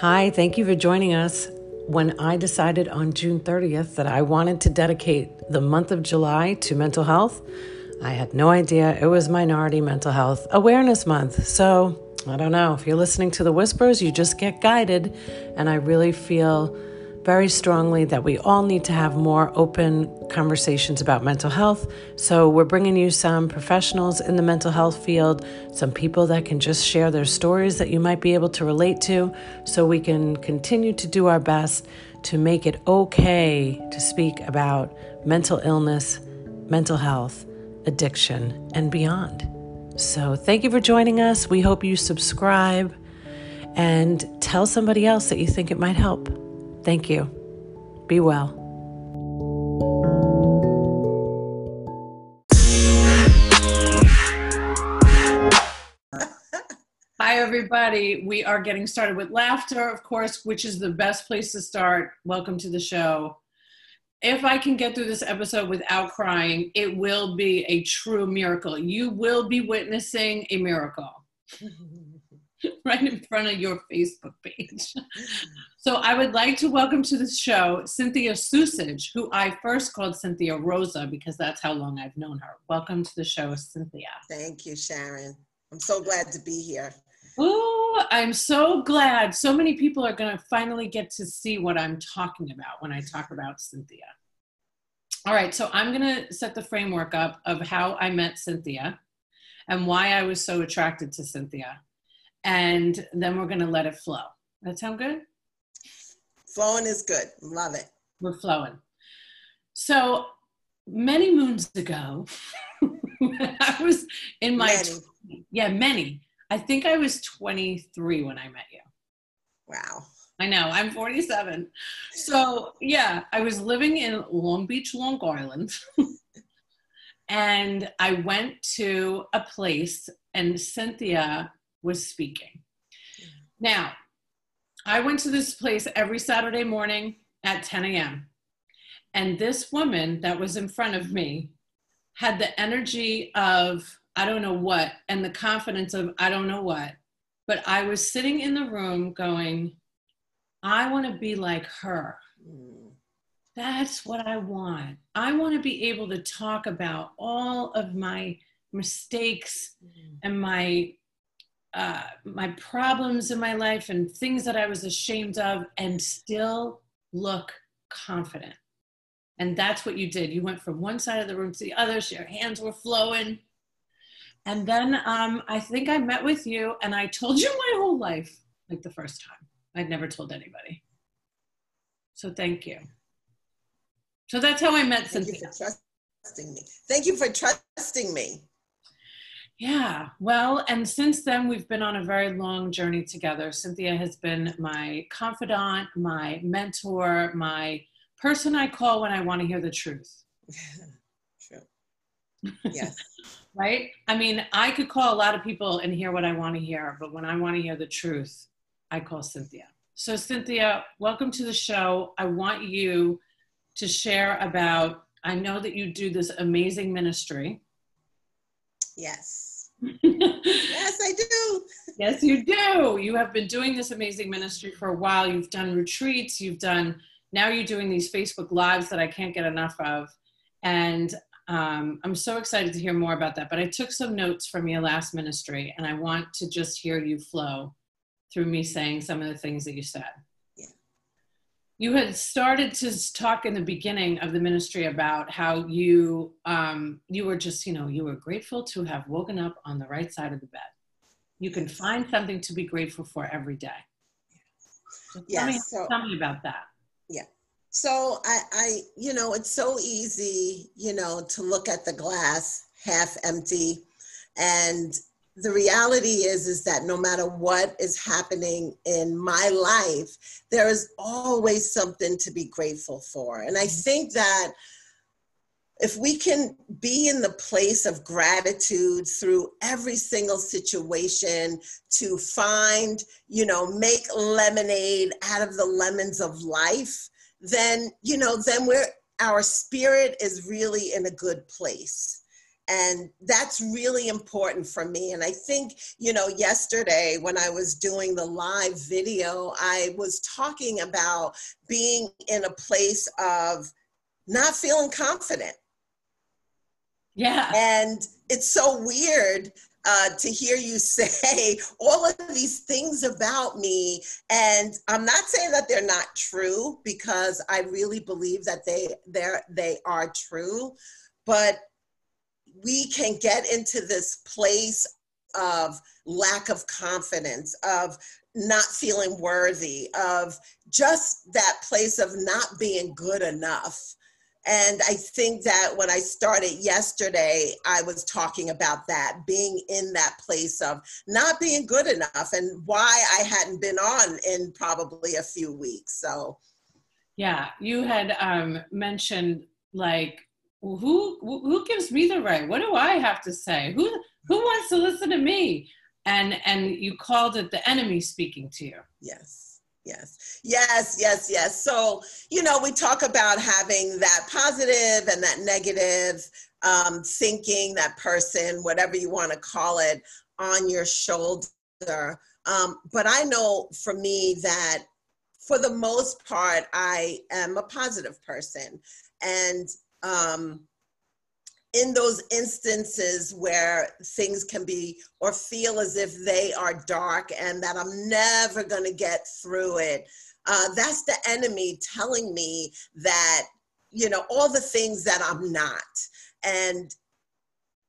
Hi, thank you for joining us. When I decided on June 30th that I wanted to dedicate the month of July to mental health, I had no idea it was Minority Mental Health Awareness Month. So, I don't know. If you're listening to the whispers, you just get guided. And I really feel very strongly that we all need to have more open conversations about mental health. So, we're bringing you some professionals in the mental health field, some people that can just share their stories that you might be able to relate to, so we can continue to do our best to make it okay to speak about mental illness, mental health, addiction, and beyond. So, thank you for joining us. We hope you subscribe and tell somebody else that you think it might help. Thank you. Be well. Hi, everybody. We are getting started with laughter, of course, which is the best place to start. Welcome to the show. If I can get through this episode without crying, it will be a true miracle. You will be witnessing a miracle. right in front of your Facebook page. so I would like to welcome to the show Cynthia Sucich, who I first called Cynthia Rosa because that's how long I've known her. Welcome to the show, Cynthia. Thank you, Sharon. I'm so glad to be here. Oh, I'm so glad. So many people are going to finally get to see what I'm talking about when I talk about Cynthia. All right, so I'm going to set the framework up of how I met Cynthia and why I was so attracted to Cynthia and then we're going to let it flow. That sound good? Flowing is good. Love it. We're flowing. So many moons ago, I was in my many. yeah many. I think I was 23 when I met you. Wow. I know. I'm 47. So yeah, I was living in Long Beach, Long Island. and I went to a place and Cynthia was speaking. Now, I went to this place every Saturday morning at 10 a.m. And this woman that was in front of me had the energy of I don't know what and the confidence of I don't know what. But I was sitting in the room going, I want to be like her. Mm. That's what I want. I want to be able to talk about all of my mistakes mm. and my uh, my problems in my life and things that I was ashamed of and still look confident. And that's what you did. You went from one side of the room to the other, so your hands were flowing. And then um, I think I met with you and I told you my whole life, like the first time. I'd never told anybody. So thank you. So that's how I met thank Cynthia. You for trusting me. Thank you for trusting me. Yeah, well, and since then, we've been on a very long journey together. Cynthia has been my confidant, my mentor, my person I call when I want to hear the truth. True. Yes. right? I mean, I could call a lot of people and hear what I want to hear, but when I want to hear the truth, I call Cynthia. So, Cynthia, welcome to the show. I want you to share about, I know that you do this amazing ministry. Yes yes, I do. Yes, you do. You have been doing this amazing ministry for a while. You've done retreats, you've done, now you're doing these Facebook Lives that I can't get enough of. And um, I'm so excited to hear more about that. But I took some notes from your last ministry, and I want to just hear you flow through me saying some of the things that you said you had started to talk in the beginning of the ministry about how you um, you were just you know you were grateful to have woken up on the right side of the bed. You can find something to be grateful for every day. So tell, yes, me, so, tell me about that. Yeah. So I, I you know it's so easy you know to look at the glass half empty and the reality is is that no matter what is happening in my life there is always something to be grateful for and i mm-hmm. think that if we can be in the place of gratitude through every single situation to find you know make lemonade out of the lemons of life then you know then we're our spirit is really in a good place and that's really important for me. And i think you know yesterday when i was doing the live video i was talking about being in a place of not feeling confident. Yeah. And it's so weird uh, to hear you say all of these things about me. And I'm not saying that they're not true because I really believe that they they're, they are true, but we can get into this place of lack of confidence, of not feeling worthy, of just that place of not being good enough. And I think that when I started yesterday, I was talking about that, being in that place of not being good enough and why I hadn't been on in probably a few weeks. So, yeah, you had um, mentioned like, who who gives me the right? What do I have to say? Who who wants to listen to me? And and you called it the enemy speaking to you. Yes Yes, yes, yes, yes. So, you know, we talk about having that positive and that negative um, thinking, that person, whatever you want to call it, on your shoulder. Um, but I know for me that for the most part, I am a positive person. And um, in those instances where things can be or feel as if they are dark and that I'm never going to get through it, uh, that's the enemy telling me that, you know, all the things that I'm not. And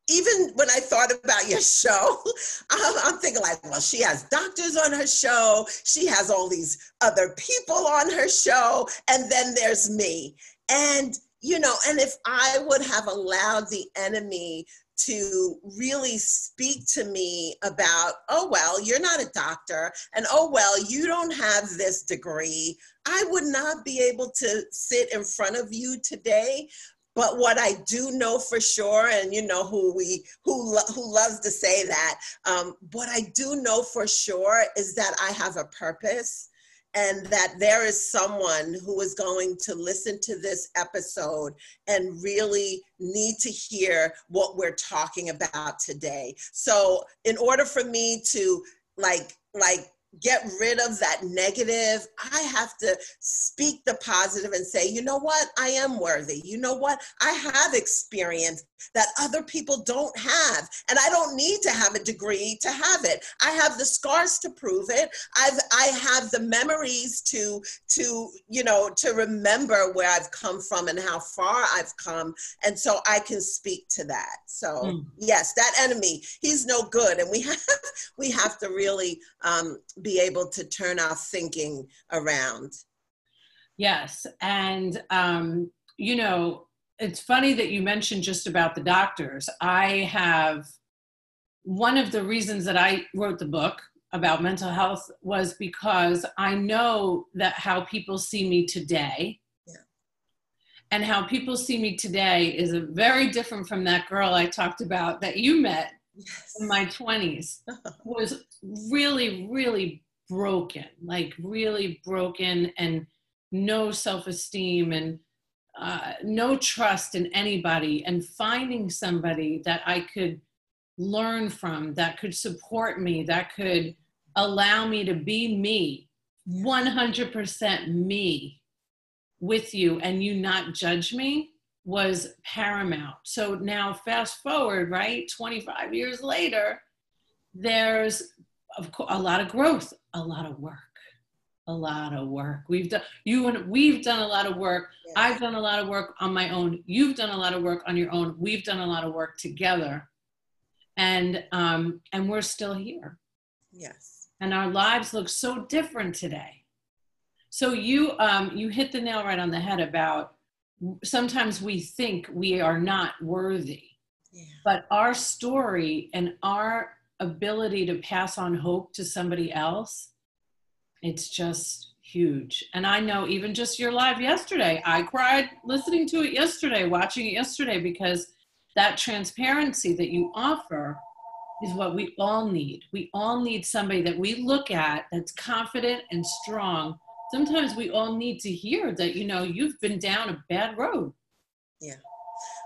even when I thought about your show, I'm thinking like, well, she has doctors on her show, she has all these other people on her show, and then there's me. And you know, and if I would have allowed the enemy to really speak to me about, oh, well, you're not a doctor, and oh, well, you don't have this degree, I would not be able to sit in front of you today. But what I do know for sure, and you know who we who who loves to say that, um, what I do know for sure is that I have a purpose and that there is someone who is going to listen to this episode and really need to hear what we're talking about today. So, in order for me to like like get rid of that negative. I have to speak the positive and say, you know what? I am worthy. You know what? I have experience that other people don't have. And I don't need to have a degree to have it. I have the scars to prove it. I've I have the memories to to, you know, to remember where I've come from and how far I've come. And so I can speak to that. So mm. yes, that enemy, he's no good. And we have we have to really um, be able to turn our thinking around. Yes. And, um, you know, it's funny that you mentioned just about the doctors. I have one of the reasons that I wrote the book about mental health was because I know that how people see me today yeah. and how people see me today is very different from that girl I talked about that you met yes. in my 20s was really really broken like really broken and no self-esteem and uh, no trust in anybody and finding somebody that i could learn from that could support me that could allow me to be me 100% me with you and you not judge me was paramount. So now, fast forward, right, 25 years later, there's of course, a lot of growth, a lot of work, a lot of work. We've done you and we've done a lot of work. Yes. I've done a lot of work on my own. You've done a lot of work on your own. We've done a lot of work together, and um, and we're still here. Yes. And our lives look so different today. So you um, you hit the nail right on the head about sometimes we think we are not worthy. Yeah. But our story and our ability to pass on hope to somebody else, it's just huge. And I know even just your live yesterday, I cried listening to it yesterday, watching it yesterday, because that transparency that you offer is what we all need. We all need somebody that we look at that's confident and strong sometimes we all need to hear that you know you've been down a bad road yeah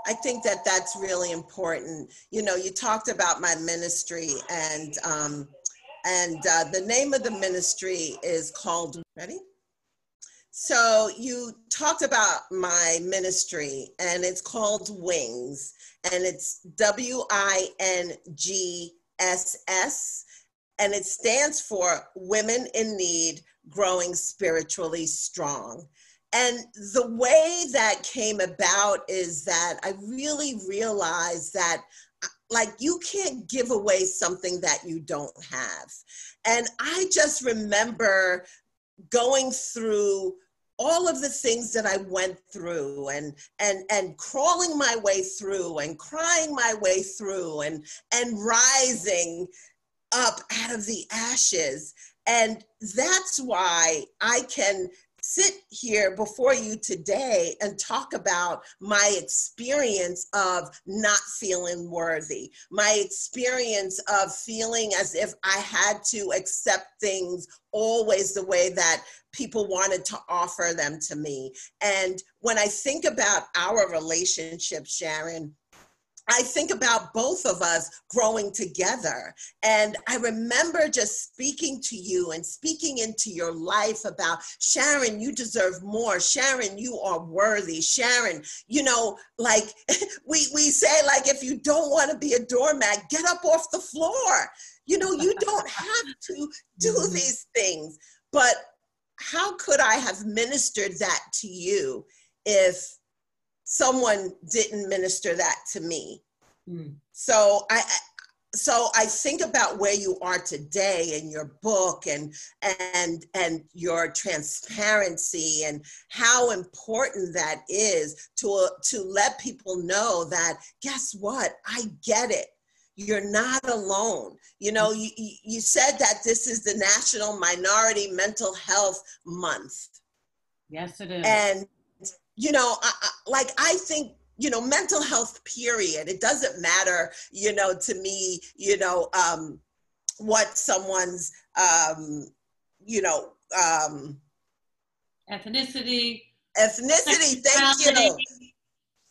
I think that that's really important. You know, you talked about my ministry, and um, and uh, the name of the ministry is called. Ready? So you talked about my ministry, and it's called Wings, and it's W I N G S S, and it stands for Women in Need Growing Spiritually Strong. And the way that came about is that I really realized that like you can't give away something that you don't have. And I just remember going through all of the things that I went through and and and crawling my way through and crying my way through and and rising up out of the ashes and that's why I can sit here before you today and talk about my experience of not feeling worthy, my experience of feeling as if I had to accept things always the way that people wanted to offer them to me. And when I think about our relationship, Sharon, I think about both of us growing together. And I remember just speaking to you and speaking into your life about Sharon, you deserve more. Sharon, you are worthy. Sharon, you know, like we, we say, like, if you don't want to be a doormat, get up off the floor. You know, you don't have to do mm-hmm. these things. But how could I have ministered that to you if someone didn't minister that to me. Mm. So I so I think about where you are today in your book and and and your transparency and how important that is to to let people know that guess what? I get it. You're not alone. You know you, you said that this is the national minority mental health month. Yes it is. And you know, I, I, like I think you know mental health period it doesn't matter you know to me you know um what someone's um you know um ethnicity. Ethnicity thank you.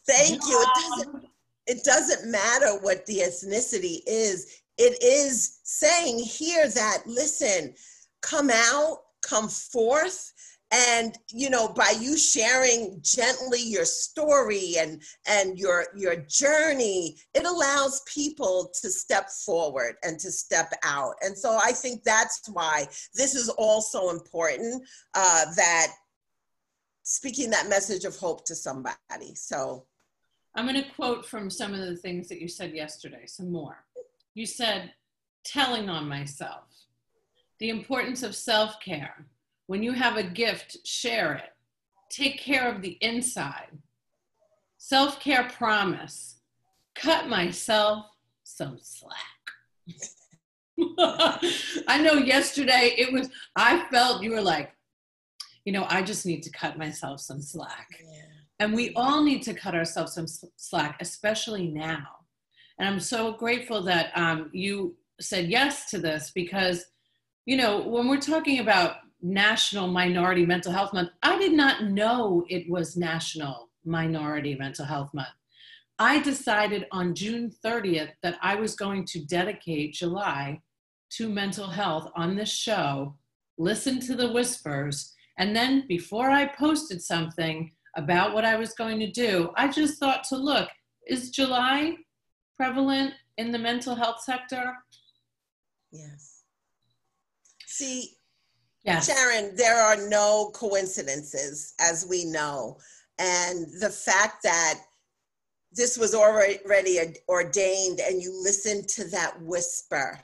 Thank you. It doesn't it doesn't matter what the ethnicity is. It is saying here that listen come out come forth and you know by you sharing gently your story and and your your journey it allows people to step forward and to step out. And so i think that's why this is also important uh, that speaking that message of hope to somebody. So i'm going to quote from some of the things that you said yesterday some more. You said telling on myself the importance of self-care when you have a gift, share it. Take care of the inside. Self care promise. Cut myself some slack. I know yesterday it was, I felt you were like, you know, I just need to cut myself some slack. Yeah. And we all need to cut ourselves some slack, especially now. And I'm so grateful that um, you said yes to this because, you know, when we're talking about National Minority Mental Health Month. I did not know it was National Minority Mental Health Month. I decided on June 30th that I was going to dedicate July to mental health on this show, listen to the whispers, and then before I posted something about what I was going to do, I just thought to look, is July prevalent in the mental health sector? Yes. See, Yes. Sharon, there are no coincidences, as we know. And the fact that this was already ordained and you listen to that whisper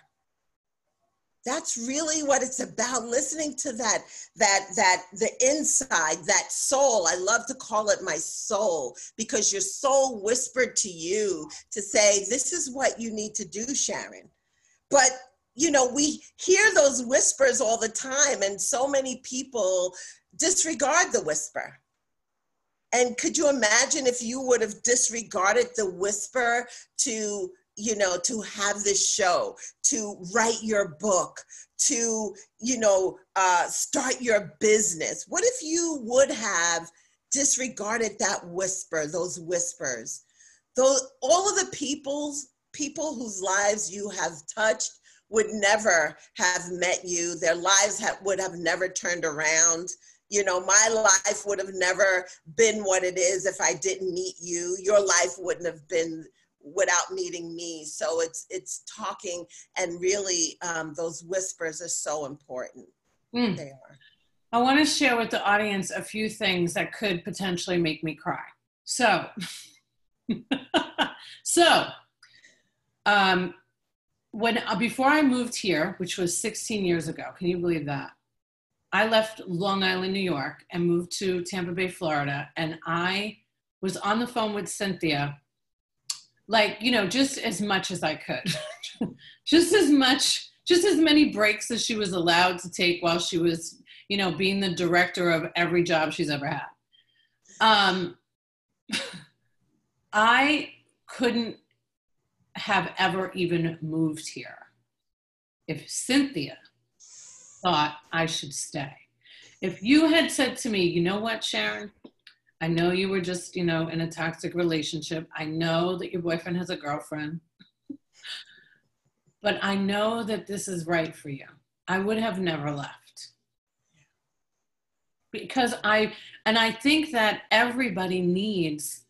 that's really what it's about listening to that that that the inside that soul i love to call it my soul because your soul whispered to you to say this is what you need to do sharon but you know, we hear those whispers all the time, and so many people disregard the whisper. And could you imagine if you would have disregarded the whisper to, you know, to have this show, to write your book, to, you know, uh, start your business? What if you would have disregarded that whisper, those whispers? though all of the people's people whose lives you have touched would never have met you. Their lives have, would have never turned around. You know, my life would have never been what it is if I didn't meet you. Your life wouldn't have been without meeting me. So it's it's talking and really um, those whispers are so important. Mm. They are. I want to share with the audience a few things that could potentially make me cry. So, so um, when uh, before I moved here, which was 16 years ago, can you believe that? I left Long Island, New York, and moved to Tampa Bay, Florida, and I was on the phone with Cynthia, like you know, just as much as I could, just as much, just as many breaks as she was allowed to take while she was, you know, being the director of every job she's ever had. Um, I couldn't have ever even moved here if Cynthia thought I should stay. If you had said to me, you know what, Sharon, I know you were just, you know, in a toxic relationship. I know that your boyfriend has a girlfriend. but I know that this is right for you. I would have never left. Because I, and I think that everybody needs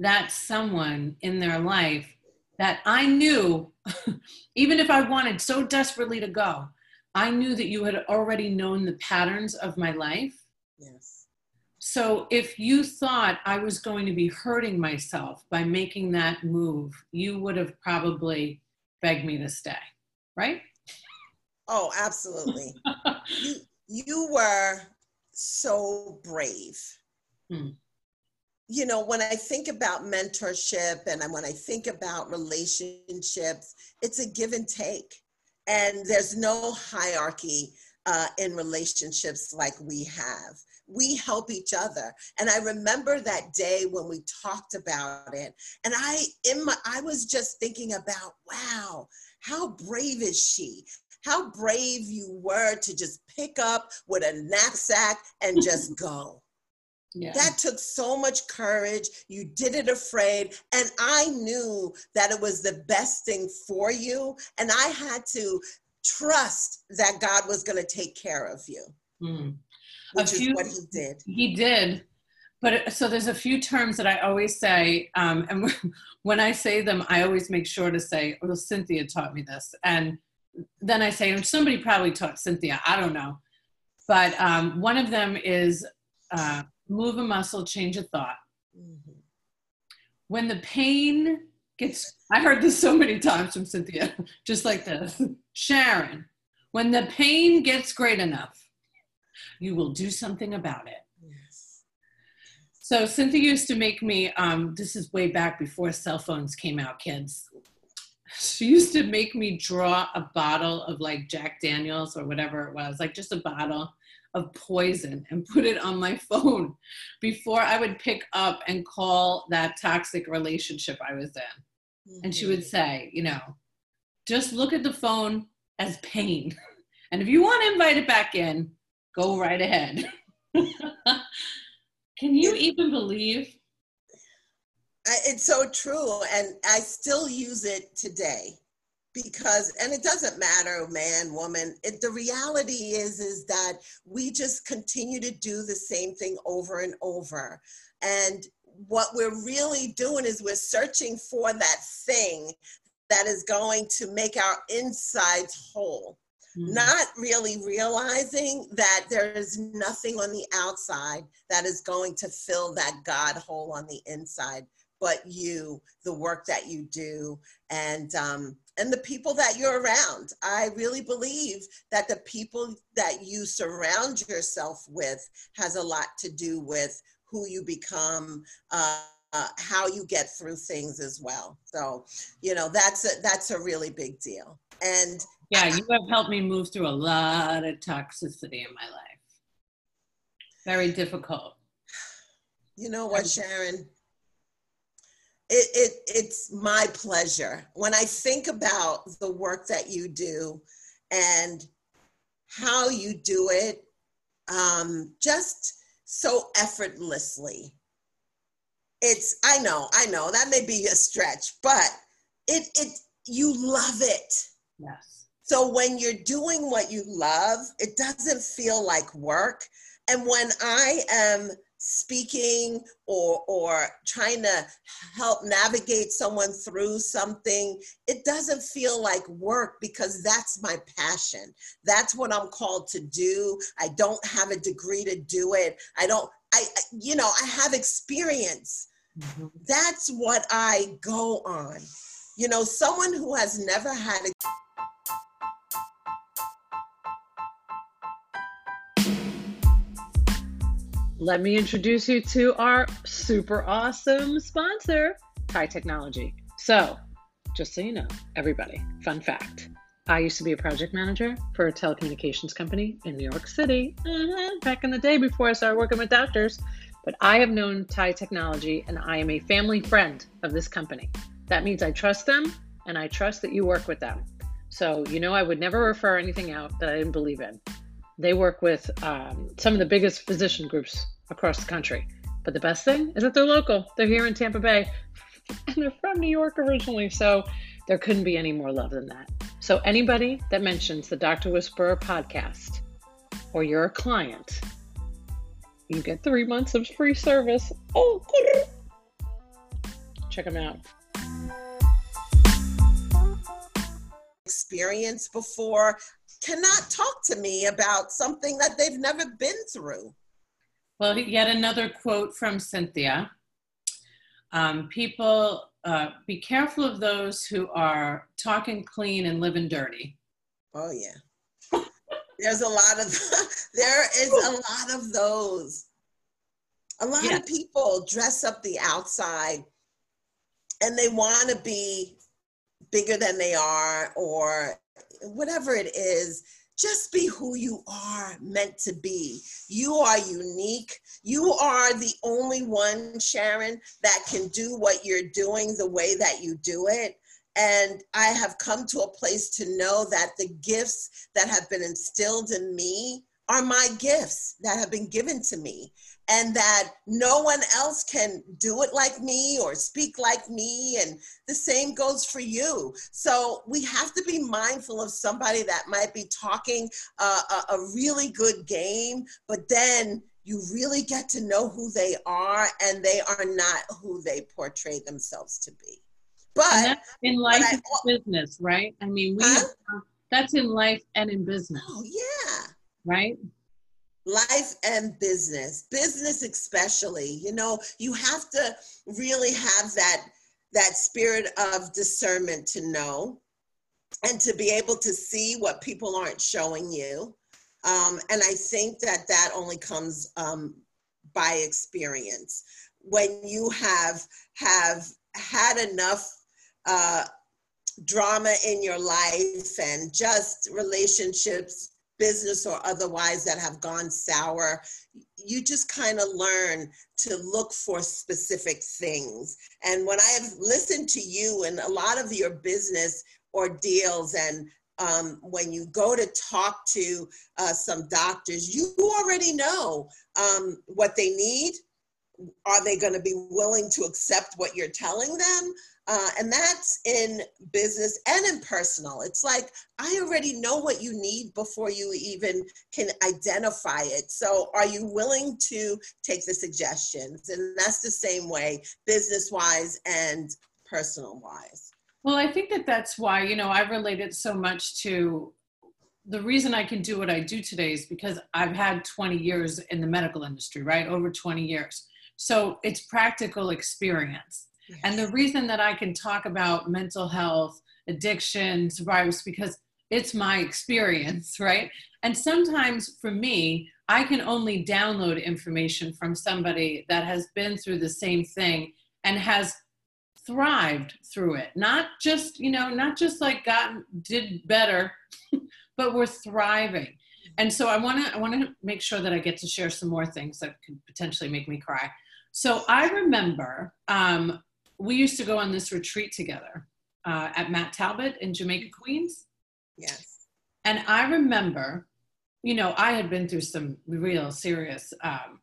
that someone in their life that I knew, even if I wanted so desperately to go, I knew that you had already known the patterns of my life. Yes. So if you thought I was going to be hurting myself by making that move, you would have probably begged me to stay, right? Oh, absolutely. you, you were so brave. Hmm you know, when I think about mentorship and when I think about relationships, it's a give and take. And there's no hierarchy uh, in relationships like we have. We help each other. And I remember that day when we talked about it. And I in my I was just thinking about, wow, how brave is she? How brave you were to just pick up with a knapsack and just go. Yeah. That took so much courage. You did it afraid. And I knew that it was the best thing for you. And I had to trust that God was going to take care of you, mm. which few, is what He did. He did. But so there's a few terms that I always say. Um, and when I say them, I always make sure to say, well, Cynthia taught me this. And then I say, "And somebody probably taught Cynthia. I don't know. But um, one of them is, uh, move a muscle, change a thought. Mm-hmm. When the pain gets, I heard this so many times from Cynthia, just like this Sharon, when the pain gets great enough, you will do something about it. Yes. So Cynthia used to make me, um, this is way back before cell phones came out, kids. She used to make me draw a bottle of like Jack Daniels or whatever it was, like just a bottle of poison and put it on my phone before I would pick up and call that toxic relationship I was in. Mm-hmm. And she would mm-hmm. say, you know, just look at the phone as pain. And if you want to invite it back in, go right ahead. Can you even believe? It's so true. And I still use it today because and it doesn't matter man woman it, the reality is is that we just continue to do the same thing over and over and what we're really doing is we're searching for that thing that is going to make our insides whole mm-hmm. not really realizing that there is nothing on the outside that is going to fill that god hole on the inside but you, the work that you do, and um, and the people that you're around. I really believe that the people that you surround yourself with has a lot to do with who you become. Uh, uh, how you get through things as well. So, you know, that's a, that's a really big deal. And yeah, you have helped me move through a lot of toxicity in my life. Very difficult. You know what, Sharon? It, it it's my pleasure when I think about the work that you do and how you do it um, just so effortlessly. it's I know, I know that may be a stretch, but it it you love it. Yes. So when you're doing what you love, it doesn't feel like work. And when I am speaking or or trying to help navigate someone through something it doesn't feel like work because that's my passion. That's what i'm called to do. I don't have a degree to do it. I don't i you know i have experience. Mm-hmm. that's what i go on. You know someone who has never had a let me introduce you to our super awesome sponsor, Thai Technology. So, just so you know, everybody, fun fact I used to be a project manager for a telecommunications company in New York City mm-hmm, back in the day before I started working with doctors. But I have known Thai Technology and I am a family friend of this company. That means I trust them and I trust that you work with them. So, you know, I would never refer anything out that I didn't believe in. They work with um, some of the biggest physician groups across the country. But the best thing is that they're local. They're here in Tampa Bay and they're from New York originally. So there couldn't be any more love than that. So anybody that mentions the Dr. Whisperer podcast or you're a client, you get three months of free service. Oh, check them out. Experience before cannot talk to me about something that they've never been through. Well, yet another quote from Cynthia. Um, people, uh, be careful of those who are talking clean and living dirty. Oh, yeah. There's a lot of, there is a lot of those. A lot yeah. of people dress up the outside and they want to be bigger than they are or whatever it is, just be who you are meant to be. You are unique. You are the only one, Sharon, that can do what you're doing the way that you do it. And I have come to a place to know that the gifts that have been instilled in me are my gifts that have been given to me and that no one else can do it like me or speak like me and the same goes for you. So we have to be mindful of somebody that might be talking uh, a, a really good game but then you really get to know who they are and they are not who they portray themselves to be. But in life and business right? I mean we huh? have, that's in life and in business. Oh yeah. Right life and business business especially you know you have to really have that that spirit of discernment to know and to be able to see what people aren't showing you. Um, and i think that that only comes um, by experience. When you have have had enough uh, drama in your life and just relationships business or otherwise that have gone sour you just kind of learn to look for specific things. And when i have listened to you and a lot of your business ordeals and um, when you go to talk to uh, some doctors you already know um, what they need are they going to be willing to accept what you're telling them uh, and that's in business and in personal. It's like, I already know what you need before you even can identify it. So, are you willing to take the suggestions? And that's the same way, business wise and personal wise. Well, I think that that's why, you know, I relate it so much to the reason I can do what I do today is because I've had 20 years in the medical industry, right? Over 20 years. So, it's practical experience and the reason that I can talk about mental health, addiction, survivors, because it's my experience, right? And sometimes for me, I can only download information from somebody that has been through the same thing and has thrived through it. Not just, you know, not just like gotten did better, but we're thriving. And so I want to I want to make sure that I get to share some more things that could potentially make me cry. So I remember um, we used to go on this retreat together uh, at Matt Talbot in Jamaica, Queens. Yes. And I remember, you know, I had been through some real serious, um,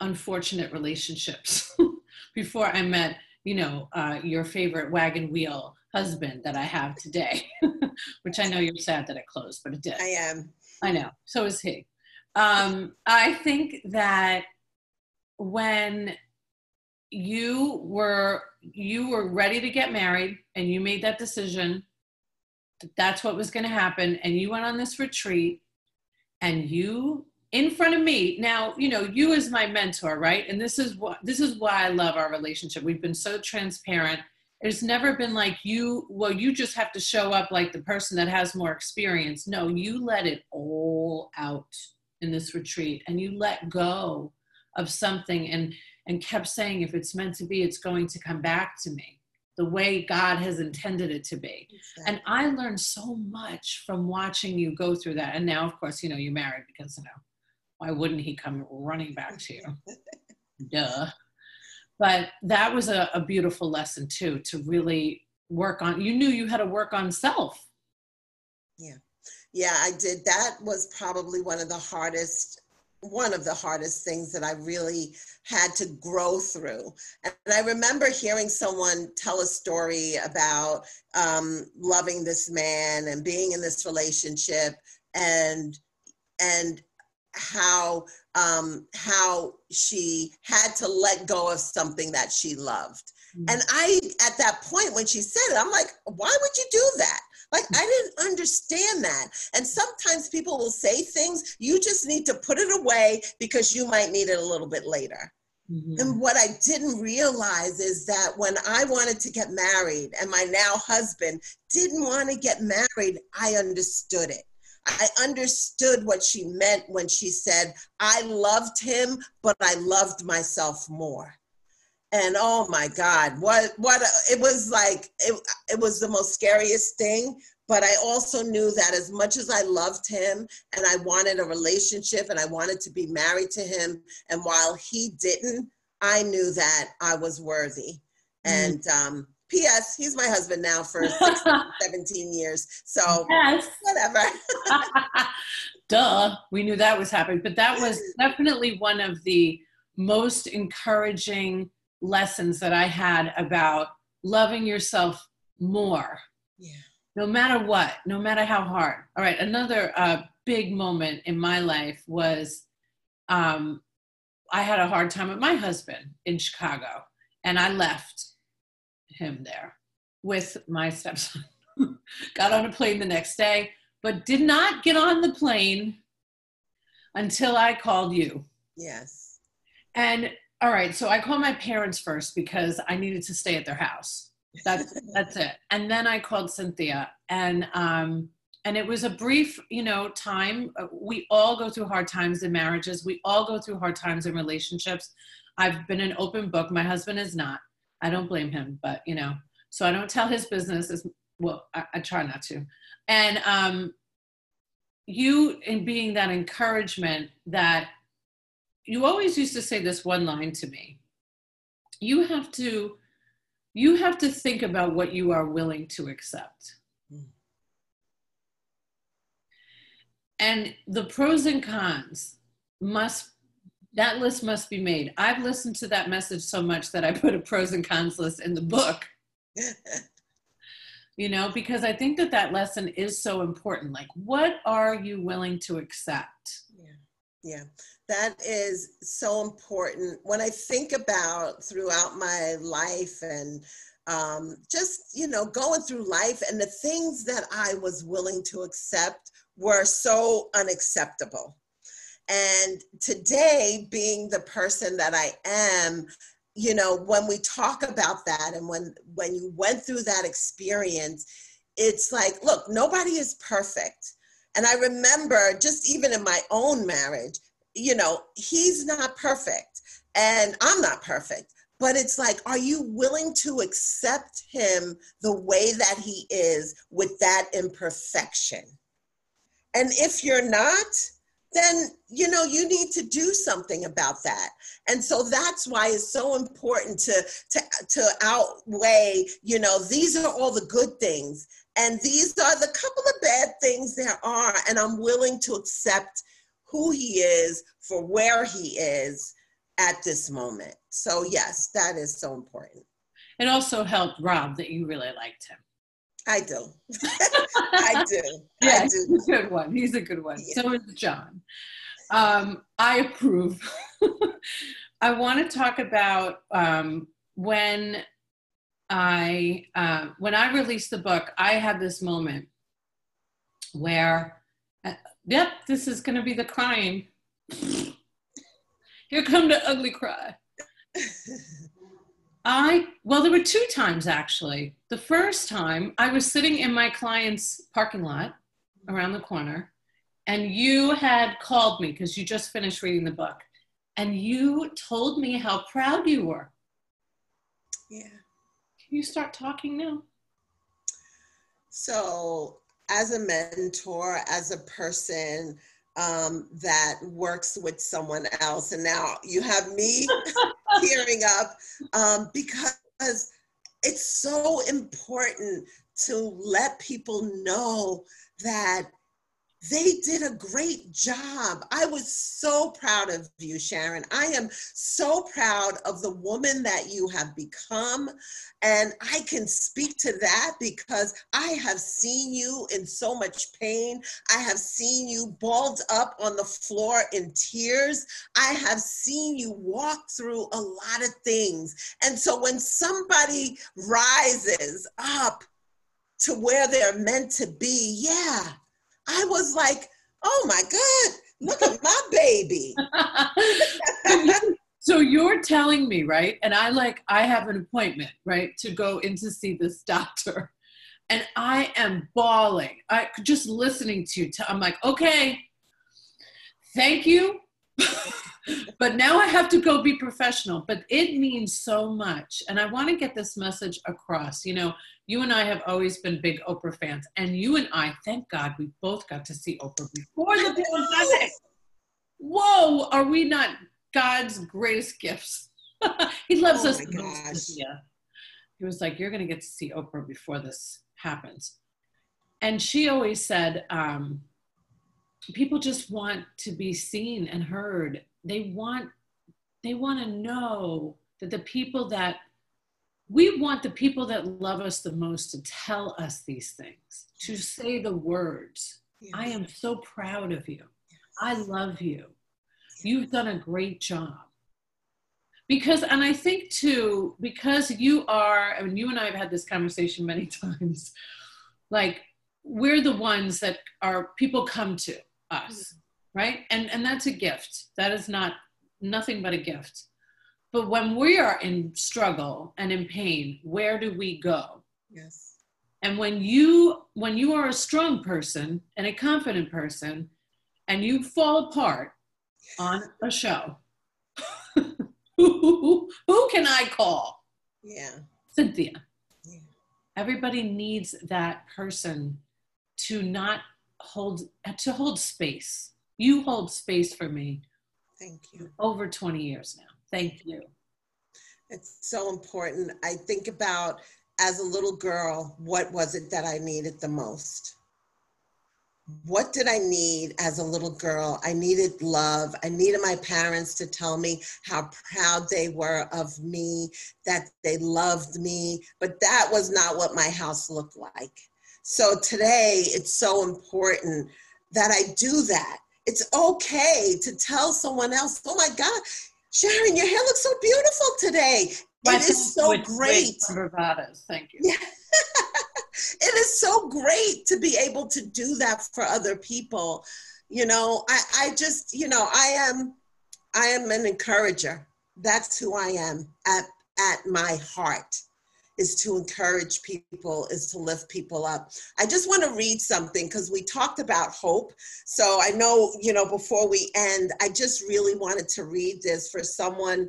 unfortunate relationships before I met, you know, uh, your favorite wagon wheel husband that I have today, which I know you're sad that it closed, but it did. I am. I know. So is he. Um, I think that when you were you were ready to get married and you made that decision that that's what was going to happen and you went on this retreat and you in front of me now you know you as my mentor right? And this is what this is why i love our relationship. We've been so transparent. It's never been like you well you just have to show up like the person that has more experience. No you let it all out in this retreat and you let go of something and and kept saying if it's meant to be it's going to come back to me the way god has intended it to be. Exactly. and i learned so much from watching you go through that. And now of course you know you're married because you know why wouldn't he come running back to you? Duh. But that was a, a beautiful lesson too to really work on you knew you had to work on self. Yeah. Yeah i did. That was probably one of the hardest one of the hardest things that I really had to grow through. And I remember hearing someone tell a story about um, loving this man and being in this relationship and and how um, how she had to let go of something that she loved. Mm-hmm. And I, at that point, when she said it, I'm like, why would you do that? Like, I didn't understand that. And sometimes people will say things, you just need to put it away because you might need it a little bit later. Mm-hmm. And what I didn't realize is that when I wanted to get married and my now husband didn't want to get married, I understood it. I understood what she meant when she said, I loved him, but I loved myself more and oh my god what what it was like it, it was the most scariest thing. But i also knew that as much as i loved him and i wanted a relationship and i wanted to be married to him and while he didn't i knew that i was worthy. Mm. and um ps he's my husband now for 16, 17 years. So yes. whatever. Duh we knew that was happening. But that was definitely one of the most encouraging lessons that I had about loving yourself more. Yeah. No matter what, no matter how hard. All right, another uh, big moment in my life was um, I had a hard time with my husband in Chicago, and I left him there with my stepson. Got on a plane the next day, but did not get on the plane until I called you. Yes. And all right, so I called my parents first because I needed to stay at their house. That's that's it. And then I called Cynthia, and um, and it was a brief, you know, time. Uh, we all go through hard times in marriages. We all go through hard times in relationships. I've been an open book. My husband is not. I don't blame him, but you know, so I don't tell his business. As well, I, I try not to. And um, you, in being that encouragement that you always used to say this one line to me. You have to you have to think about what you are willing to accept. Mm. and the pros and cons must that list must be made. I've listened to that message so much that i put a pros and cons list in the book. You know because i think that that lesson is so important. Like what are you willing to accept yeah that is so important. When I think about throughout my life and um, just, you know, going through life and the things that I was willing to accept were so unacceptable. And today, being the person that I am, you know, when we talk about that and when when you went through that experience, it's like, look, nobody is perfect. And I remember just even in my own marriage, you know, he's not perfect and I'm not perfect. But it's like, are you willing to accept him the way that he is with that imperfection? And if you're not, then you know you need to do something about that and so that's why it's so important to to to outweigh you know these are all the good things and these are the couple of bad things there are and i'm willing to accept who he is, for where he is, at this moment. So yes, that is so important. It also helped Rob that you really liked him. I do. I do. Yeah, I do. he's a good one. He's a good one. Yeah. So is John. Um, I approve. I want to talk about um, when I uh, when I released the book. I had this moment where, uh, yep, this is going to be the crying. Here come the ugly cry. I, well, there were two times actually. The first time I was sitting in my client's parking lot around the corner, and you had called me because you just finished reading the book, and you told me how proud you were. Yeah. You start talking now? So, as a mentor, as a person, um, that works with someone else. And now you have me tearing up um, because it's so important to let people know that they did a great job. I was so proud of you, Sharon. I am so proud of the woman that you have become. And I can speak to that because I have seen you in so much pain. I have seen you balled up on the floor in tears. I have seen you walk through a lot of things. And so when somebody rises up to where they're meant to be, yeah I was like, oh my God, look at my baby. so you're telling me, right? And I like, I have an appointment, right, to go in to see this doctor. And I am bawling. I just listening to you. I'm like, okay, thank you. but now I have to go be professional. But it means so much. And I want to get this message across. You know, you and I have always been big Oprah fans. And you and I, thank God, we both got to see Oprah before the pandemic. Whoa, are we not God's greatest gifts? he loves oh us. Yeah. He was like, You're going to get to see Oprah before this happens. And she always said, um, people just want to be seen and heard they want they want to know that the people that we want the people that love us the most to tell us these things to say the words. Yes. i am so proud of you. Yes. i love you. You've done a great job. Because and i think too because you are I mean, you and i have had this conversation many times like we're the ones that are people come to us mm-hmm. Right? And and that's a gift. That is not nothing but a gift. But when we are in struggle and in pain where do we go? Yes. And when you when you are a strong person and a confident person and you fall apart on a show who, who can i call? Yeah. Cynthia. Yeah. everybody needs that person to not hold to hold space you hold space for me. Thank you. Over 20 years now. Thank you. It's so important. I think about as a little girl, what was it that I needed the most? What did I need as a little girl? I needed love. I needed my parents to tell me how proud they were of me, that they loved me, but that was not what my house looked like. So today, it's so important that I do that it's okay to tell someone else, oh my God, Sharon, your hair looks so beautiful today. My it is so great. Thank you. Yeah. it is so great to be able to do that for other people. You know, I, I just, you know, I am I am an encourager. That's who I am at, at my heart is to encourage people, is to lift people up. I just want to read something because we talked about hope. So I know, you know, before we end, I just really wanted to read this for someone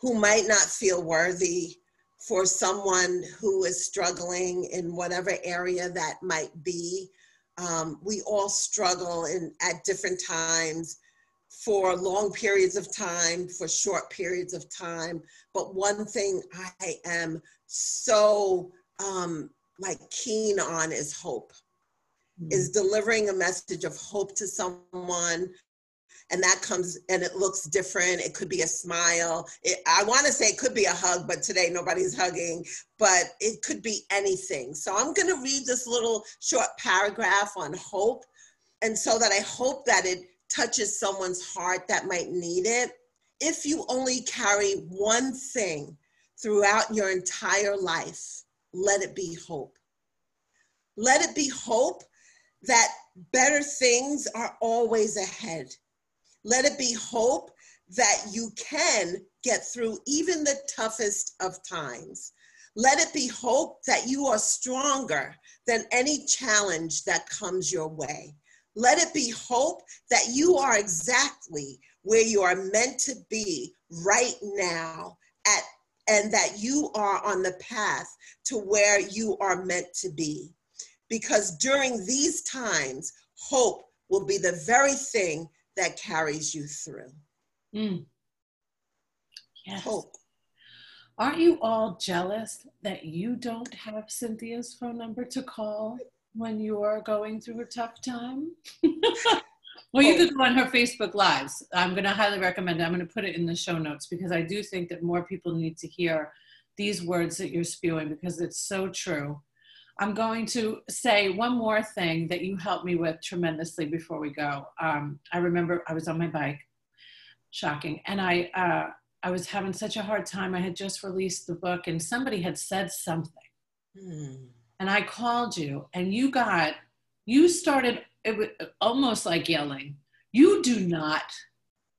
who might not feel worthy, for someone who is struggling in whatever area that might be. Um, we all struggle in, at different times for long periods of time, for short periods of time. But one thing I am so um, like keen on is hope, mm-hmm. is delivering a message of hope to someone and that comes and it looks different. It could be a smile. It, I want to say it could be a hug, but today nobody's hugging, but it could be anything. So I'm going to read this little short paragraph on hope. And so that I hope that it touches someone's heart that might need it. If you only carry one thing throughout your entire life, let it be hope. Let it be hope that better things are always ahead. Let it be hope that you can get through even the toughest of times. Let it be hope that you are stronger than any challenge that comes your way. Let it be hope that you are exactly where you are meant to be right now at and that you are on the path to where you are meant to be. Because during these times, hope will be the very thing that carries you through. Mm. Yes. Hope. Aren't you all jealous that you don't have Cynthia's phone number to call when you're going through a tough time? well, you could go on her Facebook Lives. I'm going to highly recommend it. I'm going to put it in the show notes because I do think that more people need to hear these words that you're spewing because it's so true. I'm going to say one more thing that you helped me with tremendously before we go. Um, I remember I was on my bike, shocking, and I uh, I was having such a hard time. I had just released the book, and somebody had said something, hmm. And I called you, and you got you started it was almost like yelling. You do not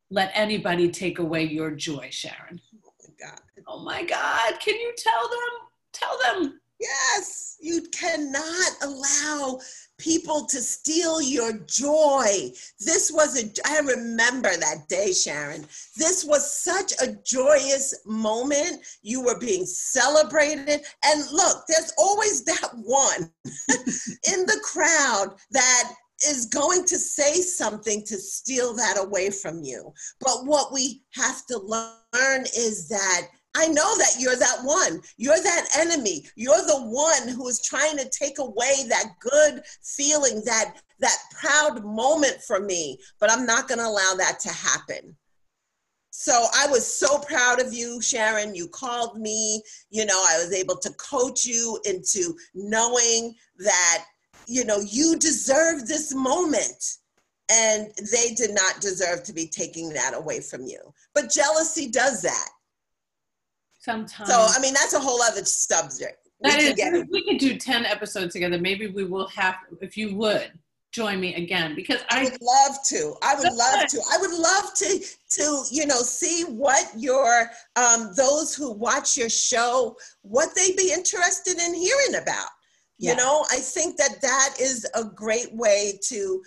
let anybody take away your joy, Sharon. Oh my God! Oh my God! Can you tell them? Tell them Yes, you cannot allow people to steal your joy. This was a, I remember that day, Sharon. This was such a joyous moment. You were being celebrated. And look, there's always that one in the crowd that is going to say something to steal that away from you. But what we have to learn is that I know that you're that one. You're that enemy. You're the one who is trying to take away that good feeling, that that proud moment from me, but I'm not going to allow that to happen. So I was so proud of you, Sharon. You called me, you know, I was able to coach you into knowing that, you know, you deserve this moment. And they did not deserve to be taking that away from you. But jealousy does that sometimes. So I mean, that's a whole other subject. That we is, could we could do ten episodes together. Maybe we will have, if you would join me again, because I, I would love to. I would love to. I would love to to you know see what your um, those who watch your show what they'd be interested in hearing about. You yeah. know, I think that that is a great way to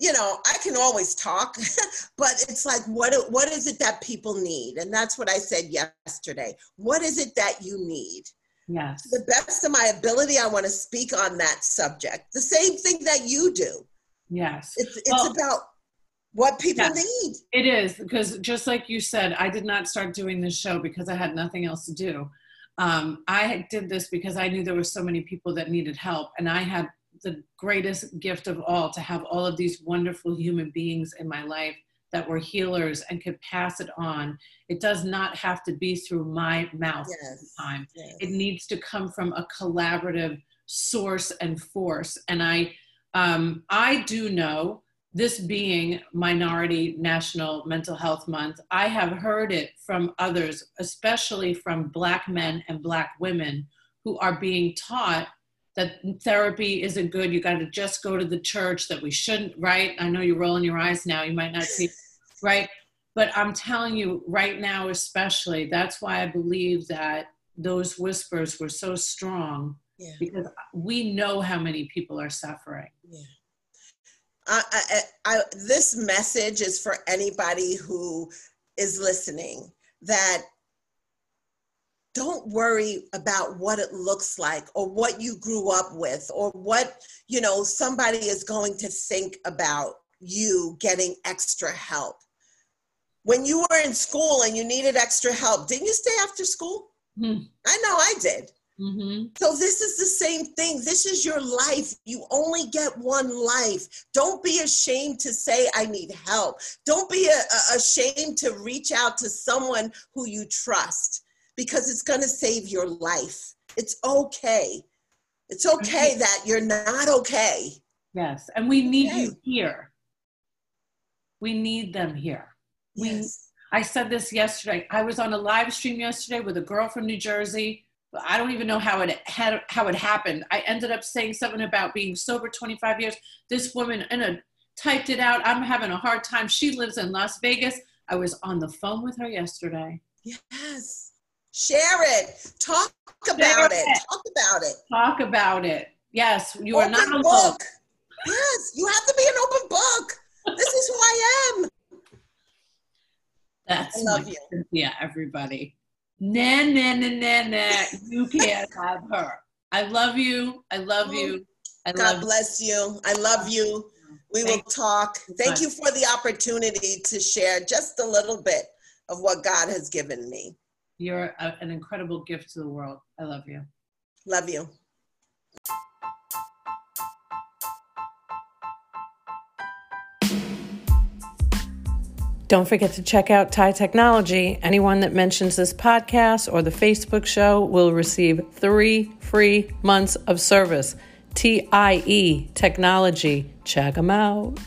you know, I can always talk, but it's like, what, what is it that people need? And that's what I said yesterday. What is it that you need? Yes. To the best of my ability, I want to speak on that subject. The same thing that you do. Yes. It's, it's well, about what people yes, need. It is, because just like you said, I did not start doing this show because I had nothing else to do. Um, I did this because I knew there were so many people that needed help, and I had the greatest gift of all to have all of these wonderful human beings in my life that were healers and could pass it on. It does not have to be through my mouth yes, time. Yes. It needs to come from a collaborative source and force. And I, um, I do know this being Minority National Mental Health Month, I have heard it from others, especially from Black men and Black women who are being taught that therapy isn't good. You got to just go to the church, that we shouldn't, right? I know you're rolling your eyes now. You might not see, right? But I'm telling you right now, especially, that's why I believe that those whispers were so strong yeah. because we know how many people are suffering. Yeah. I, I, I, this message is for anybody who is listening that don't worry about what it looks like or what you grew up with or what you know somebody is going to think about you getting extra help when you were in school and you needed extra help didn't you stay after school hmm. i know i did Mm-hmm. So, this is the same thing. This is your life. You only get one life. Don't be ashamed to say, I need help. Don't be a, a, ashamed to reach out to someone who you trust because it's going to save your life. It's okay. It's okay that you're not okay. Yes. And we need okay. you here. We need them here. Yes. I said this yesterday. I was on a live stream yesterday with a girl from New Jersey. I don't even know how it had how it happened. I ended up saying something about being sober 25 years. This woman a typed it out. I'm having a hard time. She lives in Las Vegas. I was on the phone with her yesterday. Yes. Share it. Talk about it. it. Talk about it. Talk about it. Yes, you open are not alone. book. Yes, you have to be an open book. This is who I am. That's I love you. Cynthia, everybody. Nah, nah, nah, nah, nah. You can't have her. I love you. I love you. I God love bless you. you. I love you. We Thank will talk. Thank you for the opportunity to share just a little bit of what God has given me. You're a, an incredible gift to the world. I love you. Love you. Don't forget to check out TIE Technology. Anyone that mentions this podcast or the Facebook show will receive three free months of service. TIE Technology. Check them out.